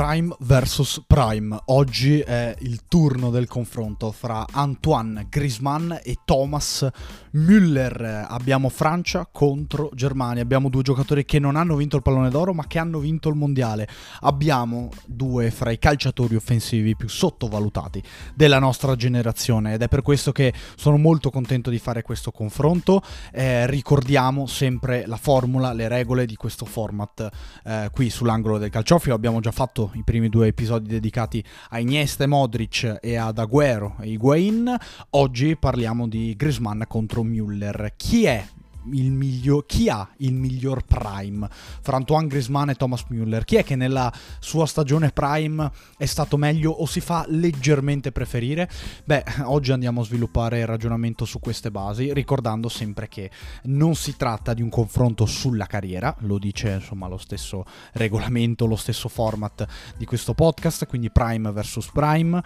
Prime vs Prime. Oggi è il turno del confronto fra Antoine Griezmann e Thomas Müller. Abbiamo Francia contro Germania. Abbiamo due giocatori che non hanno vinto il pallone d'oro ma che hanno vinto il mondiale. Abbiamo due fra i calciatori offensivi più sottovalutati della nostra generazione ed è per questo che sono molto contento di fare questo confronto. Eh, ricordiamo sempre la formula, le regole di questo format eh, qui sull'angolo del calciofilo. Abbiamo già fatto i primi due episodi dedicati a Iniesta e Modric e ad Aguero e Higuain. Oggi parliamo di Griezmann contro Müller. Chi è miglior, chi ha il miglior prime fra Antoine Griezmann e Thomas Müller? Chi è che nella sua stagione prime è stato meglio o si fa leggermente preferire? Beh, oggi andiamo a sviluppare il ragionamento su queste basi, ricordando sempre che non si tratta di un confronto sulla carriera, lo dice insomma lo stesso regolamento, lo stesso format di questo podcast, quindi prime versus prime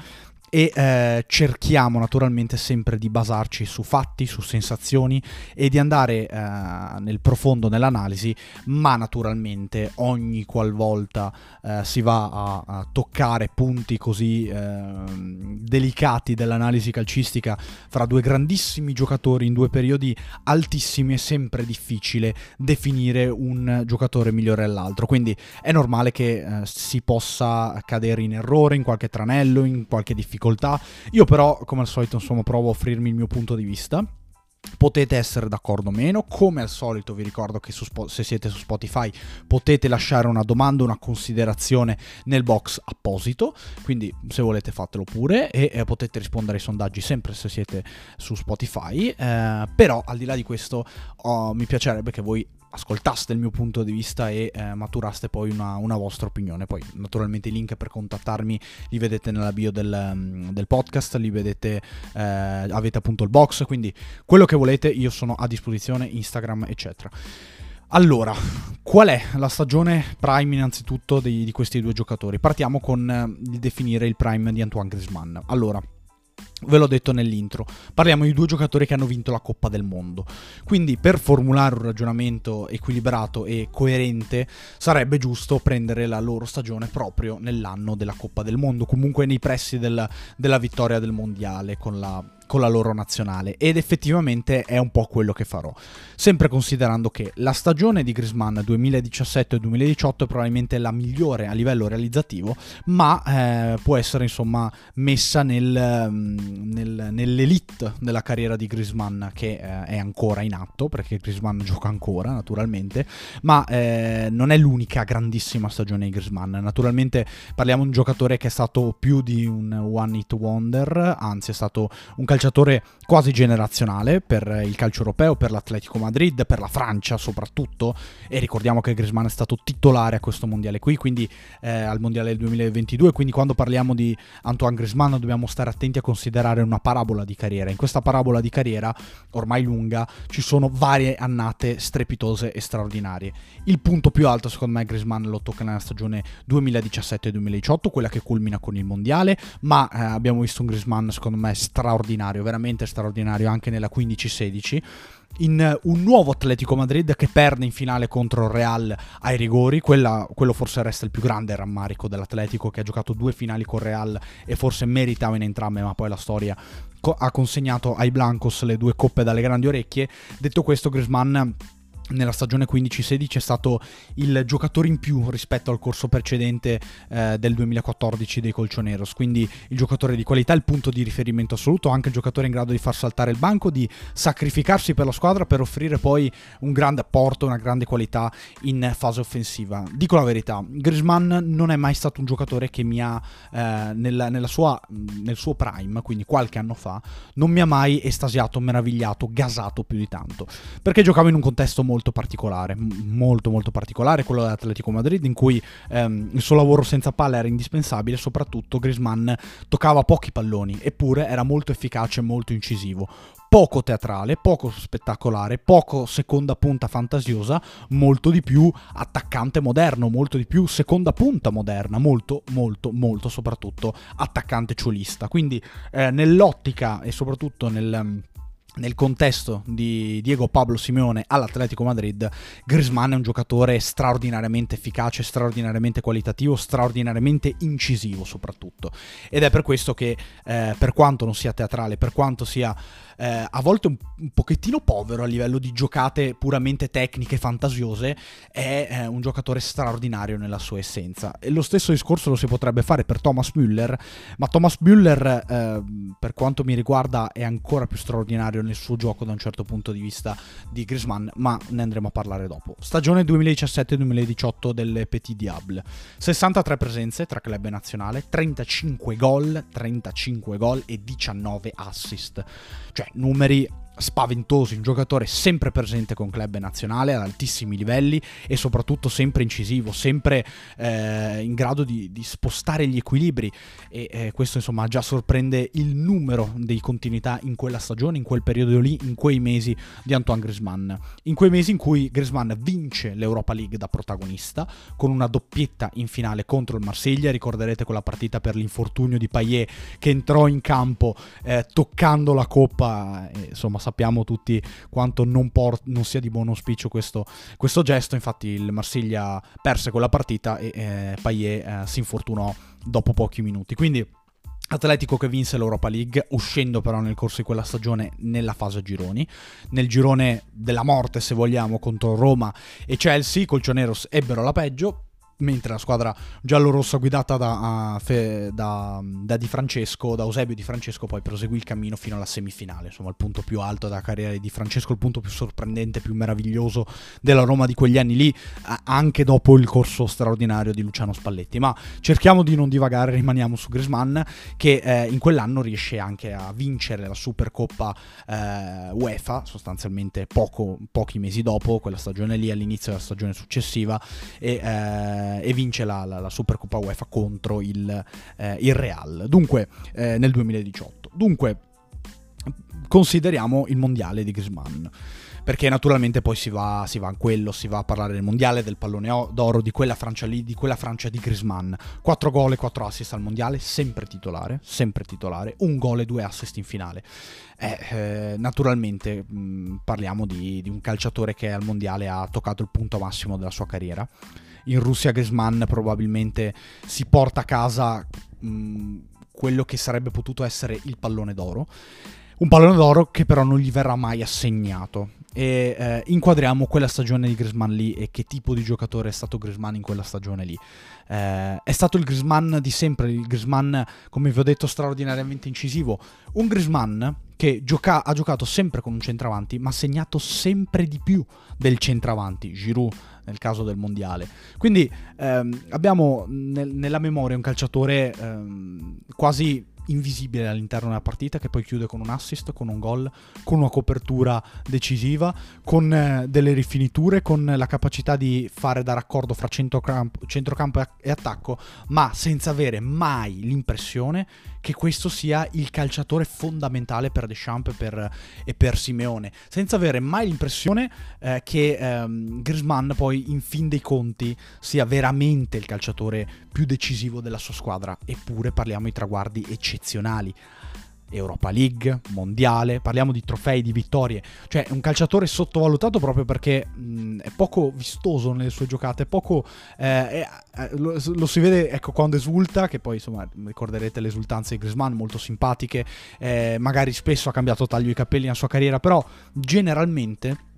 e eh, cerchiamo naturalmente sempre di basarci su fatti, su sensazioni e di andare eh, nel profondo nell'analisi, ma naturalmente ogni qualvolta eh, si va a, a, toccare punti così ehm, delicati dell'analisi calcistica fra due grandissimi giocatori in due periodi altissimi è sempre difficile definire un giocatore migliore dell'altro, quindi è normale che eh, si possa cadere in errore, in qualche tranello, in qualche difficoltà difficoltà. Io però, come al solito, insomma, provo a offrirmi il mio punto di vista. Potete essere d'accordo o meno, come al solito vi ricordo che su, se siete su Spotify potete lasciare una domanda, una considerazione nel box apposito, quindi se volete fatelo pure e eh, potete rispondere ai sondaggi sempre se siete su Spotify, eh, però al di là di questo oh, mi piacerebbe che voi ascoltaste il mio punto di vista e eh, maturaste poi una, una, vostra opinione. Poi naturalmente i link per contattarmi li vedete nella bio del, mm, del podcast, li vedete, eh, avete appunto il box, quindi quello che volete io sono a disposizione, Instagram eccetera. Allora, qual è la stagione prime innanzitutto di, di questi due giocatori? Partiamo con eh, il definire il prime di Antoine Griezmann. Allora, Ve l'ho detto nell'intro, parliamo di due giocatori che hanno vinto la Coppa del Mondo. Quindi per formulare un ragionamento equilibrato e coerente sarebbe giusto prendere la loro stagione proprio nell'anno della Coppa del Mondo, comunque nei pressi del, della vittoria del Mondiale con la con la loro nazionale ed effettivamente è un po' quello che farò. Sempre considerando che la stagione di Griezmann 2017-2018 è probabilmente la migliore a livello realizzativo, ma eh, può essere insomma messa nel, mm, nel, nell'elite della carriera di Griezmann che eh, è ancora in atto, perché Griezmann gioca ancora naturalmente, ma eh, non è l'unica grandissima stagione di Griezmann. Naturalmente parliamo di un giocatore che è stato più di un one hit wonder, anzi è stato un calciatore quasi generazionale per il calcio europeo, per l'Atletico Madrid, per la Francia soprattutto e ricordiamo che Griezmann è stato titolare a questo mondiale qui, quindi eh, al mondiale del 2022, quindi quando parliamo di Antoine Griezmann dobbiamo stare attenti a considerare una parabola di carriera. In questa parabola di carriera, ormai lunga, ci sono varie annate strepitose e straordinarie. Il punto più alto secondo me Griezmann lo tocca nella stagione 2017-2018, quella che culmina con il mondiale, ma eh, abbiamo visto un Griezmann secondo me straordinario straordinario, veramente straordinario anche nella 15-16 in un nuovo Atletico Madrid che perde in finale contro il Real ai rigori. Quella, quello forse resta il più grande rammarico dell'Atletico che ha giocato due finali con Real e forse meritava in entrambe, ma poi la storia co- ha consegnato ai Blancos le due coppe dalle grandi orecchie. Detto questo, Griezmann nella stagione 15-16 è stato il giocatore in più rispetto al corso precedente eh, del 2014 dei Colchoneros, quindi il giocatore di qualità, il punto di riferimento assoluto, anche il giocatore in grado di far saltare il banco, di sacrificarsi per la squadra per offrire poi un grande apporto, una grande qualità in fase offensiva. Dico la verità, Griezmann non è mai stato un giocatore che mi ha eh, nella, nella sua, nel suo prime, quindi qualche anno fa, non mi ha mai estasiato, meravigliato, gasato più di tanto, perché giocava in un contesto molto molto particolare, molto molto particolare, quello dell'Atletico Madrid, in cui ehm, il suo lavoro senza palla era indispensabile, soprattutto Griezmann toccava pochi palloni, eppure era molto efficace e molto incisivo. Poco teatrale, poco spettacolare, poco seconda punta fantasiosa, molto di più attaccante moderno, molto di più seconda punta moderna, molto, molto, molto soprattutto attaccante ciolista. Quindi eh, nell'ottica e soprattutto nel nel contesto di Diego Pablo Simeone all'Atletico Madrid, Griezmann è un giocatore straordinariamente efficace, straordinariamente qualitativo, straordinariamente incisivo soprattutto. Ed è per questo che, eh, per quanto non sia teatrale, per quanto sia eh, a volte un, un, pochettino povero a livello di giocate puramente tecniche, fantasiose, è eh, un giocatore straordinario nella sua essenza. E lo stesso discorso lo si potrebbe fare per Thomas Müller, ma Thomas Müller, eh, per quanto mi riguarda, è ancora più straordinario nel suo gioco da un certo punto di vista di Griezmann, ma ne andremo a parlare dopo. Stagione 2017-2018 delle Petit Diable. 63 presenze tra club e nazionale, 35 gol, 35 gol e 19 assist. Cioè numeri spaventosi, un giocatore sempre presente con club nazionale ad altissimi livelli e soprattutto sempre incisivo, sempre eh, in grado di, di, spostare gli equilibri e eh, questo insomma già sorprende il numero di continuità in quella stagione, in quel periodo lì, in quei mesi di Antoine Griezmann. In quei mesi in cui Griezmann vince l'Europa League da protagonista con una doppietta in finale contro il Marsiglia, ricorderete quella partita per l'infortunio di Payet che entrò in campo eh, toccando la coppa, insomma sappiamo tutti quanto non, por- non sia di buon auspicio questo, questo, gesto, infatti il Marsiglia perse quella partita e eh, Payet eh, si infortunò dopo pochi minuti. Quindi Atletico che vinse l'Europa League, uscendo però nel corso di quella stagione nella fase a gironi, nel girone della morte se vogliamo contro Roma e Chelsea, i Colchoneros ebbero la peggio, mentre la squadra giallorossa guidata da, uh, da, da, Di Francesco, da Eusebio Di Francesco, poi proseguì il cammino fino alla semifinale, insomma il punto più alto della carriera di Di Francesco, il punto più sorprendente, più meraviglioso della Roma di quegli anni lì, anche dopo il corso straordinario di Luciano Spalletti. Ma cerchiamo di non divagare, rimaniamo su Griezmann, che eh, in quell'anno riesce anche a vincere la Supercoppa eh, UEFA, sostanzialmente poco, pochi mesi dopo, quella stagione lì, all'inizio della stagione successiva, e eh, eh, e vince la, la, la, Supercoppa UEFA contro il, eh, il Real, dunque eh, nel 2018. Dunque consideriamo il mondiale di Griezmann perché naturalmente poi si va, si va a quello, si va a parlare del mondiale, del pallone d'oro, di quella Francia lì, di quella Francia di Griezmann. 4 gol e 4 assist al mondiale, sempre titolare, sempre titolare, un gol e due assist in finale. Eh, eh, naturalmente mh, parliamo di, di un calciatore che al mondiale ha toccato il punto massimo della sua carriera in Russia Griezmann probabilmente si porta a casa mh, quello che sarebbe potuto essere il pallone d'oro. Un pallone d'oro che però non gli verrà mai assegnato. E eh, inquadriamo quella stagione di Griezmann lì e che tipo di giocatore è stato Griezmann in quella stagione lì. Eh, è stato il Griezmann di sempre, il Griezmann, come vi ho detto, straordinariamente incisivo. Un Griezmann che gioca- ha giocato sempre con un centravanti, ma ha segnato sempre di più del centravanti. Giroud nel caso del mondiale. Quindi ehm, abbiamo nel, nella memoria un calciatore ehm, quasi invisibile all'interno della partita che poi chiude con un assist, con un gol, con una copertura decisiva, con eh, delle rifiniture, con la capacità di fare da raccordo fra centrocampo, centrocampo e attacco, ma senza avere mai l'impressione che questo sia il calciatore fondamentale per Deschamps e per, e per Simeone, senza avere mai l'impressione eh, che ehm, Griezmann poi in fin dei conti sia veramente il calciatore più decisivo della sua squadra, eppure parliamo di traguardi eccezionali. Europa League, Mondiale, parliamo di trofei, di vittorie, cioè è un calciatore sottovalutato proprio perché mh, è poco vistoso nelle sue giocate, poco, eh, è, eh, lo, lo, si vede ecco, quando esulta, che poi insomma ricorderete le esultanze di Griezmann molto simpatiche, eh, magari spesso ha cambiato taglio i capelli nella sua carriera, però generalmente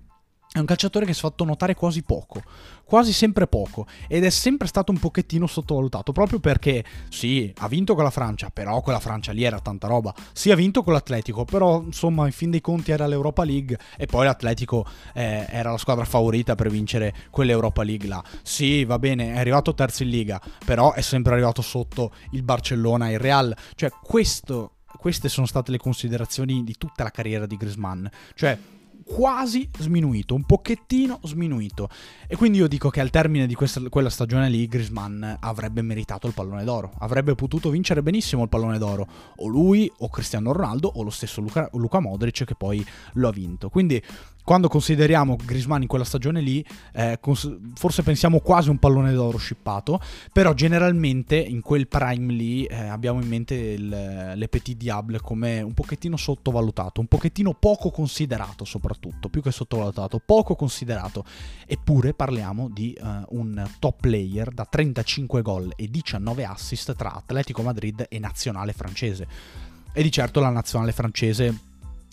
è un calciatore che si è fatto notare quasi poco, quasi sempre poco, ed è sempre stato un pochettino sottovalutato, proprio perché sì, ha vinto con la Francia, però quella Francia lì era tanta roba, sì ha vinto con l'Atletico, però insomma in fin dei conti era l'Europa League e poi l'Atletico eh, era la squadra favorita per vincere quell'Europa League là, sì va bene, è arrivato terzo in Liga, però è sempre arrivato sotto il Barcellona e il Real, cioè questo queste sono state le considerazioni di tutta la carriera di Griezmann. Cioè, quasi sminuito, un pochettino sminuito. E quindi io dico che al termine di questa, quella stagione lì Grisman avrebbe meritato il pallone d'oro, avrebbe potuto vincere benissimo il pallone d'oro, o lui o Cristiano Ronaldo o lo stesso Luca, Luca Modric che poi lo ha vinto. Quindi quando consideriamo Grisman in quella stagione lì, eh, cons- forse pensiamo quasi un pallone d'oro shippato, però generalmente in quel prime lì eh, abbiamo in mente il, le Petit Diable come un pochettino sottovalutato, un pochettino poco considerato soprattutto, più che sottovalutato, poco considerato. Eppure parliamo di uh, un top player da 35 gol e 19 assist tra Atletico Madrid e nazionale francese. E di certo la nazionale francese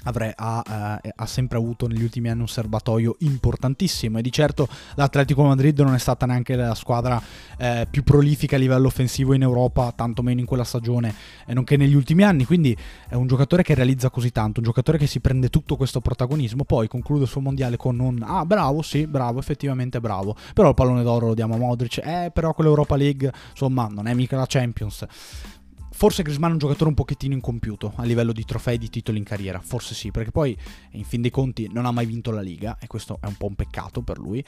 Avrei, ha, eh, ha, sempre avuto negli ultimi anni un serbatoio importantissimo. E di certo l'Atletico Madrid non è stata neanche la squadra eh, più prolifica a livello offensivo in Europa, tantomeno in quella stagione e nonché negli ultimi anni, quindi è un giocatore che realizza così tanto, un giocatore che si prende tutto questo protagonismo, poi conclude il suo mondiale con un ah bravo, sì, bravo, effettivamente bravo, però il pallone d'oro lo diamo a Modric, eh però quell'Europa League, insomma, non è mica la Champions Forse Griezmann è un giocatore un pochettino incompiuto a livello di trofei di titoli in carriera, forse sì, perché poi in fin dei conti non ha mai vinto la Liga e questo è un po' un peccato per lui.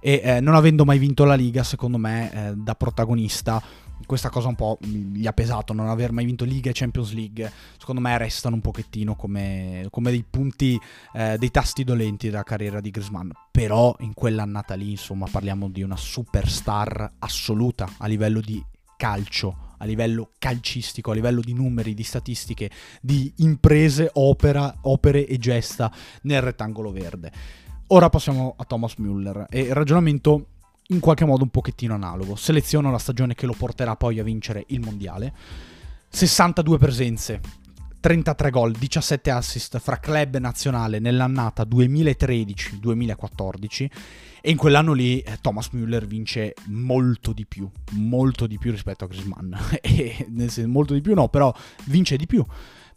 E eh, non avendo mai vinto la Liga, secondo me eh, da protagonista questa cosa un po' gli ha pesato, non aver mai vinto Liga e Champions League, secondo me restano un pochettino come, come dei punti, eh, dei tasti dolenti della carriera di Griezmann, però in quell'annata lì, insomma, parliamo di una superstar assoluta a livello di calcio a livello calcistico, a livello di numeri, di statistiche, di imprese, opera, opere e gesta nel rettangolo verde. Ora passiamo a Thomas Müller e il ragionamento in qualche modo un pochettino analogo. Seleziono la stagione che lo porterà poi a vincere il mondiale. 62 presenze, 33 gol, 17 assist fra club e nazionale nell'annata 2013-2014 e in quell'anno lì eh, Thomas Müller vince molto di più, molto di più rispetto a Griezmann. e, molto di più no, però vince di più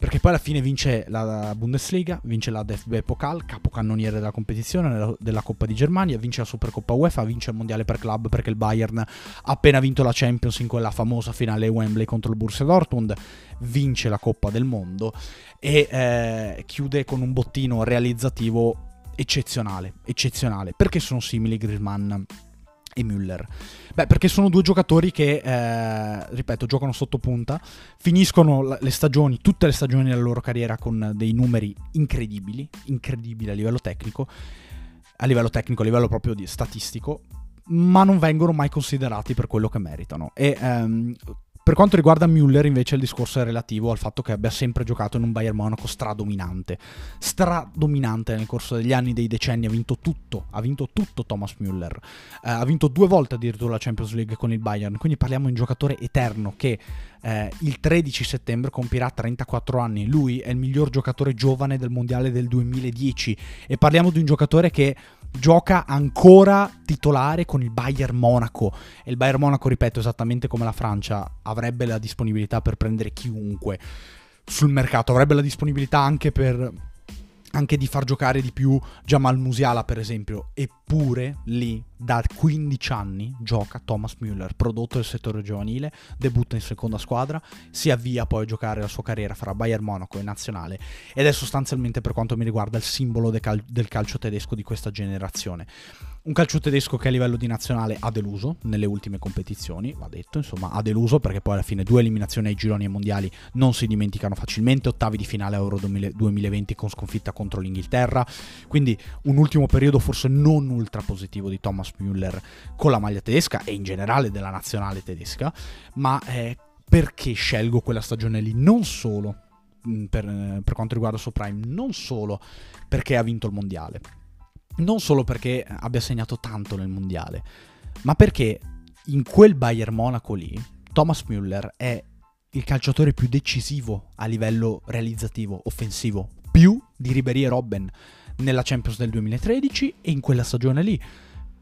perché poi alla fine vince la Bundesliga, vince la DFB Pokal, capocannoniere della competizione, della Coppa di Germania, vince la Supercoppa UEFA, vince il Mondiale per Club perché il Bayern ha appena vinto la Champions in quella famosa finale Wembley contro il Borussia Dortmund, vince la Coppa del Mondo e eh, chiude con un bottino realizzativo eccezionale, eccezionale, perché sono simili Griezmann e Müller. Beh, perché sono due giocatori che, eh, ripeto, giocano sotto punta, finiscono le stagioni, tutte le stagioni della loro carriera con dei numeri incredibili, incredibili a livello tecnico, a livello tecnico, a livello proprio di statistico, ma non vengono mai considerati per quello che meritano. E ehm, per quanto riguarda Müller, invece, il discorso è relativo al fatto che abbia sempre giocato in un Bayern Monaco stradominante. Stradominante nel corso degli anni, dei decenni, ha vinto tutto. Ha vinto tutto Thomas Müller. Eh, ha vinto due volte addirittura la Champions League con il Bayern. Quindi parliamo di un giocatore eterno che eh, il 13 settembre compirà 34 anni. Lui è il miglior giocatore giovane del mondiale del 2010. E parliamo di un giocatore che gioca ancora titolare con il Bayern Monaco. E il Bayern Monaco, ripeto, esattamente come la Francia, avrebbe la disponibilità per prendere chiunque sul mercato, avrebbe la disponibilità anche per anche di far giocare di più Jamal Musiala per esempio, eppure lì da 15 anni gioca Thomas Müller, prodotto del settore giovanile, debutta in seconda squadra, si avvia poi a giocare la sua carriera fra Bayern Monaco e Nazionale ed è sostanzialmente per quanto mi riguarda il simbolo del, cal- del calcio tedesco di questa generazione. Un calcio tedesco che a livello di nazionale ha deluso nelle ultime competizioni, va detto, insomma, ha deluso perché poi alla fine due eliminazioni ai gironi e mondiali non si dimenticano facilmente, ottavi di finale Euro 2020 con sconfitta contro l'Inghilterra, quindi un ultimo periodo forse non ultra positivo di Thomas Müller con la maglia tedesca e in generale della nazionale tedesca, ma eh, perché scelgo quella stagione lì? Non solo mm, per, per quanto riguarda il suo prime, non solo perché ha vinto il mondiale, non solo perché abbia segnato tanto nel mondiale, ma perché in quel Bayern Monaco lì Thomas Müller è il calciatore più decisivo a livello realizzativo, offensivo, più di Ribery e Robben nella Champions del 2013 e in quella stagione lì.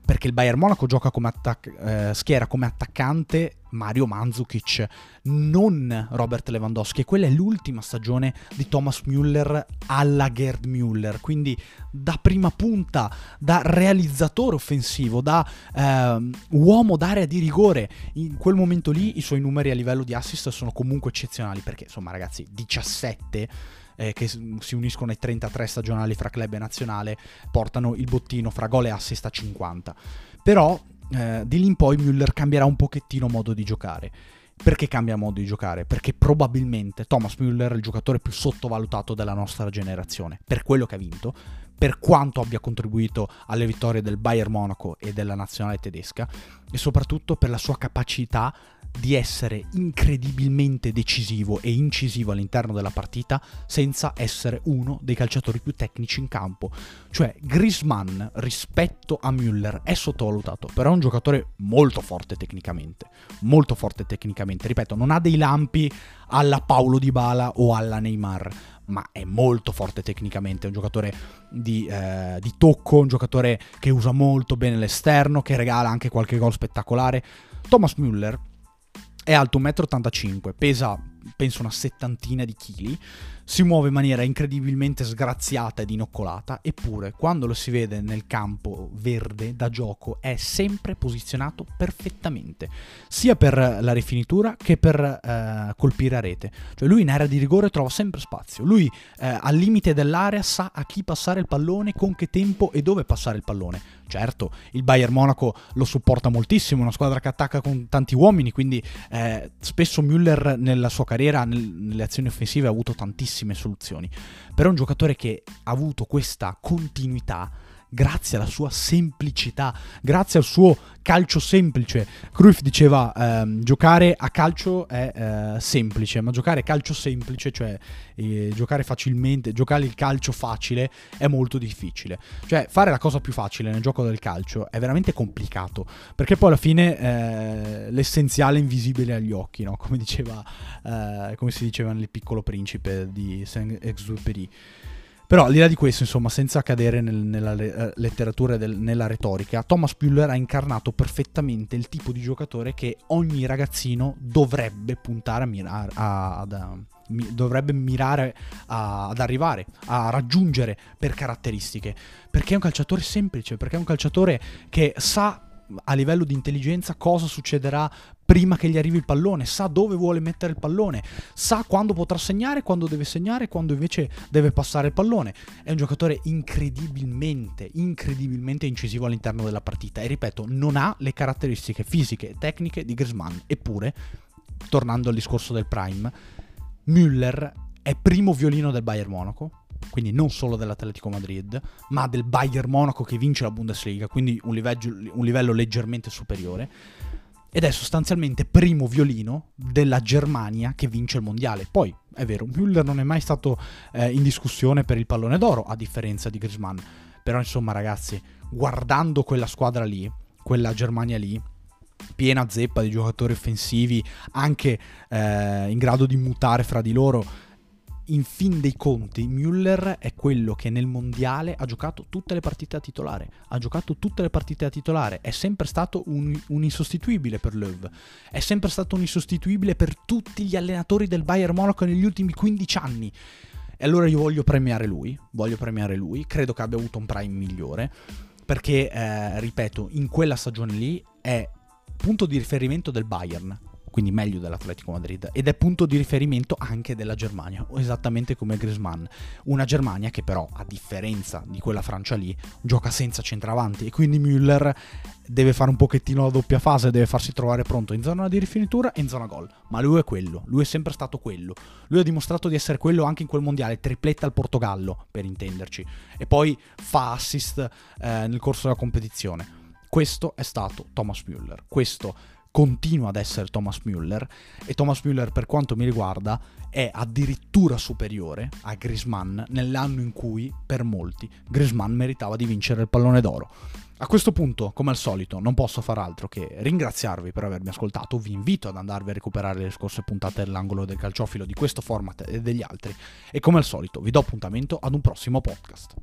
Perché il Bayern Monaco gioca come attac- eh, schiera come attaccante Mario Mandzukic, non Robert Lewandowski. E quella è l'ultima stagione di Thomas Müller alla Gerd Müller. Quindi da prima punta, da realizzatore offensivo, da eh, uomo d'area di rigore. In quel momento lì i suoi numeri a livello di assist sono comunque eccezionali. Perché insomma, ragazzi, 17 eh, che si uniscono ai 33 stagionali fra club e nazionale, portano il bottino fra gol e assist a 50. Però eh, di lì in poi Müller cambierà un pochettino modo di giocare. Perché cambia modo di giocare? Perché probabilmente Thomas Müller è il giocatore più sottovalutato della nostra generazione, per quello che ha vinto, per quanto abbia contribuito alle vittorie del Bayern Monaco e della nazionale tedesca e soprattutto per la sua capacità di essere incredibilmente decisivo e incisivo all'interno della partita senza essere uno dei calciatori più tecnici in campo. Cioè Griezmann rispetto a Müller è sottovalutato, però è un giocatore molto forte tecnicamente, molto forte tecnicamente, ripeto, non ha dei lampi alla Paolo Di Bala o alla Neymar, ma è molto forte tecnicamente, è un giocatore di, eh, di, tocco, un giocatore che usa molto bene l'esterno, che regala anche qualche gol spettacolare. Thomas Müller è alto 1,85 m, pesa penso una settantina di chili, si muove in maniera incredibilmente sgraziata ed inoccolata, eppure quando lo si vede nel campo verde da gioco è sempre posizionato perfettamente, sia per la rifinitura che per eh, colpire a rete. Cioè lui in area di rigore trova sempre spazio, lui eh, al limite dell'area sa a chi passare il pallone, con che tempo e dove passare il pallone. Certo, il Bayern Monaco lo supporta moltissimo, una squadra che attacca con tanti uomini, quindi eh, spesso Müller nella sua carriera, nel, nelle azioni offensive, ha avuto tantissime soluzioni. Però un giocatore che ha avuto questa continuità grazie alla sua semplicità, grazie al suo calcio semplice. Cruyff diceva ehm, giocare a calcio è eh, semplice, ma giocare a calcio semplice, cioè eh, giocare facilmente, giocare il calcio facile è molto difficile. Cioè fare la cosa più facile nel gioco del calcio è veramente complicato, perché poi alla fine eh, l'essenziale è invisibile agli occhi, no? come, diceva, eh, come si diceva nel Piccolo Principe di Saint-Exupéry. Però al di là di questo, insomma, senza cadere nel, nella eh, letteratura e nella retorica, Thomas Müller ha incarnato perfettamente il tipo di giocatore che ogni ragazzino dovrebbe puntare a mirare, a, ad, a, mi, dovrebbe mirare a, ad arrivare, a raggiungere per caratteristiche. Perché è un calciatore semplice, perché è un calciatore che sa a livello di intelligenza cosa succederà prima che gli arrivi il pallone, sa dove vuole mettere il pallone, sa quando potrà segnare, quando deve segnare, quando invece deve passare il pallone. È un giocatore incredibilmente, incredibilmente incisivo all'interno della partita e ripeto, non ha le caratteristiche fisiche e tecniche di Griezmann. Eppure, tornando al discorso del Prime, Müller è primo violino del Bayern Monaco, quindi non solo dell'Atletico Madrid, ma del Bayern Monaco che vince la Bundesliga, quindi un livello, un livello leggermente superiore. Ed è sostanzialmente primo violino della Germania che vince il mondiale. Poi, è vero, Müller non è mai stato eh, in discussione per il pallone d'oro, a differenza di Griezmann. Però, insomma, ragazzi, guardando quella squadra lì, quella Germania lì, piena zeppa di giocatori offensivi, anche eh, in grado di mutare fra di loro, in fin dei conti Müller è quello che nel mondiale ha giocato tutte le partite a titolare, ha giocato tutte le partite a titolare, è sempre stato un, un insostituibile per Löw, è sempre stato un insostituibile per tutti gli allenatori del Bayern Monaco negli ultimi 15 anni. E allora io voglio premiare lui, voglio premiare lui, credo che abbia avuto un prime migliore, perché, eh, ripeto, in quella stagione lì è punto di riferimento del Bayern, quindi meglio dell'Atletico Madrid, ed è punto di riferimento anche della Germania, esattamente come Griezmann. Una Germania che però, a differenza di quella Francia lì, gioca senza centravanti e quindi Müller deve fare un pochettino la doppia fase, deve farsi trovare pronto in zona di rifinitura e in zona gol. Ma lui è quello, lui è sempre stato quello. Lui ha dimostrato di essere quello anche in quel mondiale, tripletta al Portogallo, per intenderci, e poi fa assist eh, nel corso della competizione. Questo è stato Thomas Müller. Questo continua ad essere Thomas Müller e Thomas Müller per quanto mi riguarda è addirittura superiore a Grisman nell'anno in cui per molti Grisman meritava di vincere il pallone d'oro. A questo punto, come al solito, non posso far altro che ringraziarvi per avermi ascoltato, vi invito ad andarvi a recuperare le scorse puntate dell'angolo del calciofilo di questo format e degli altri e come al solito vi do appuntamento ad un prossimo podcast.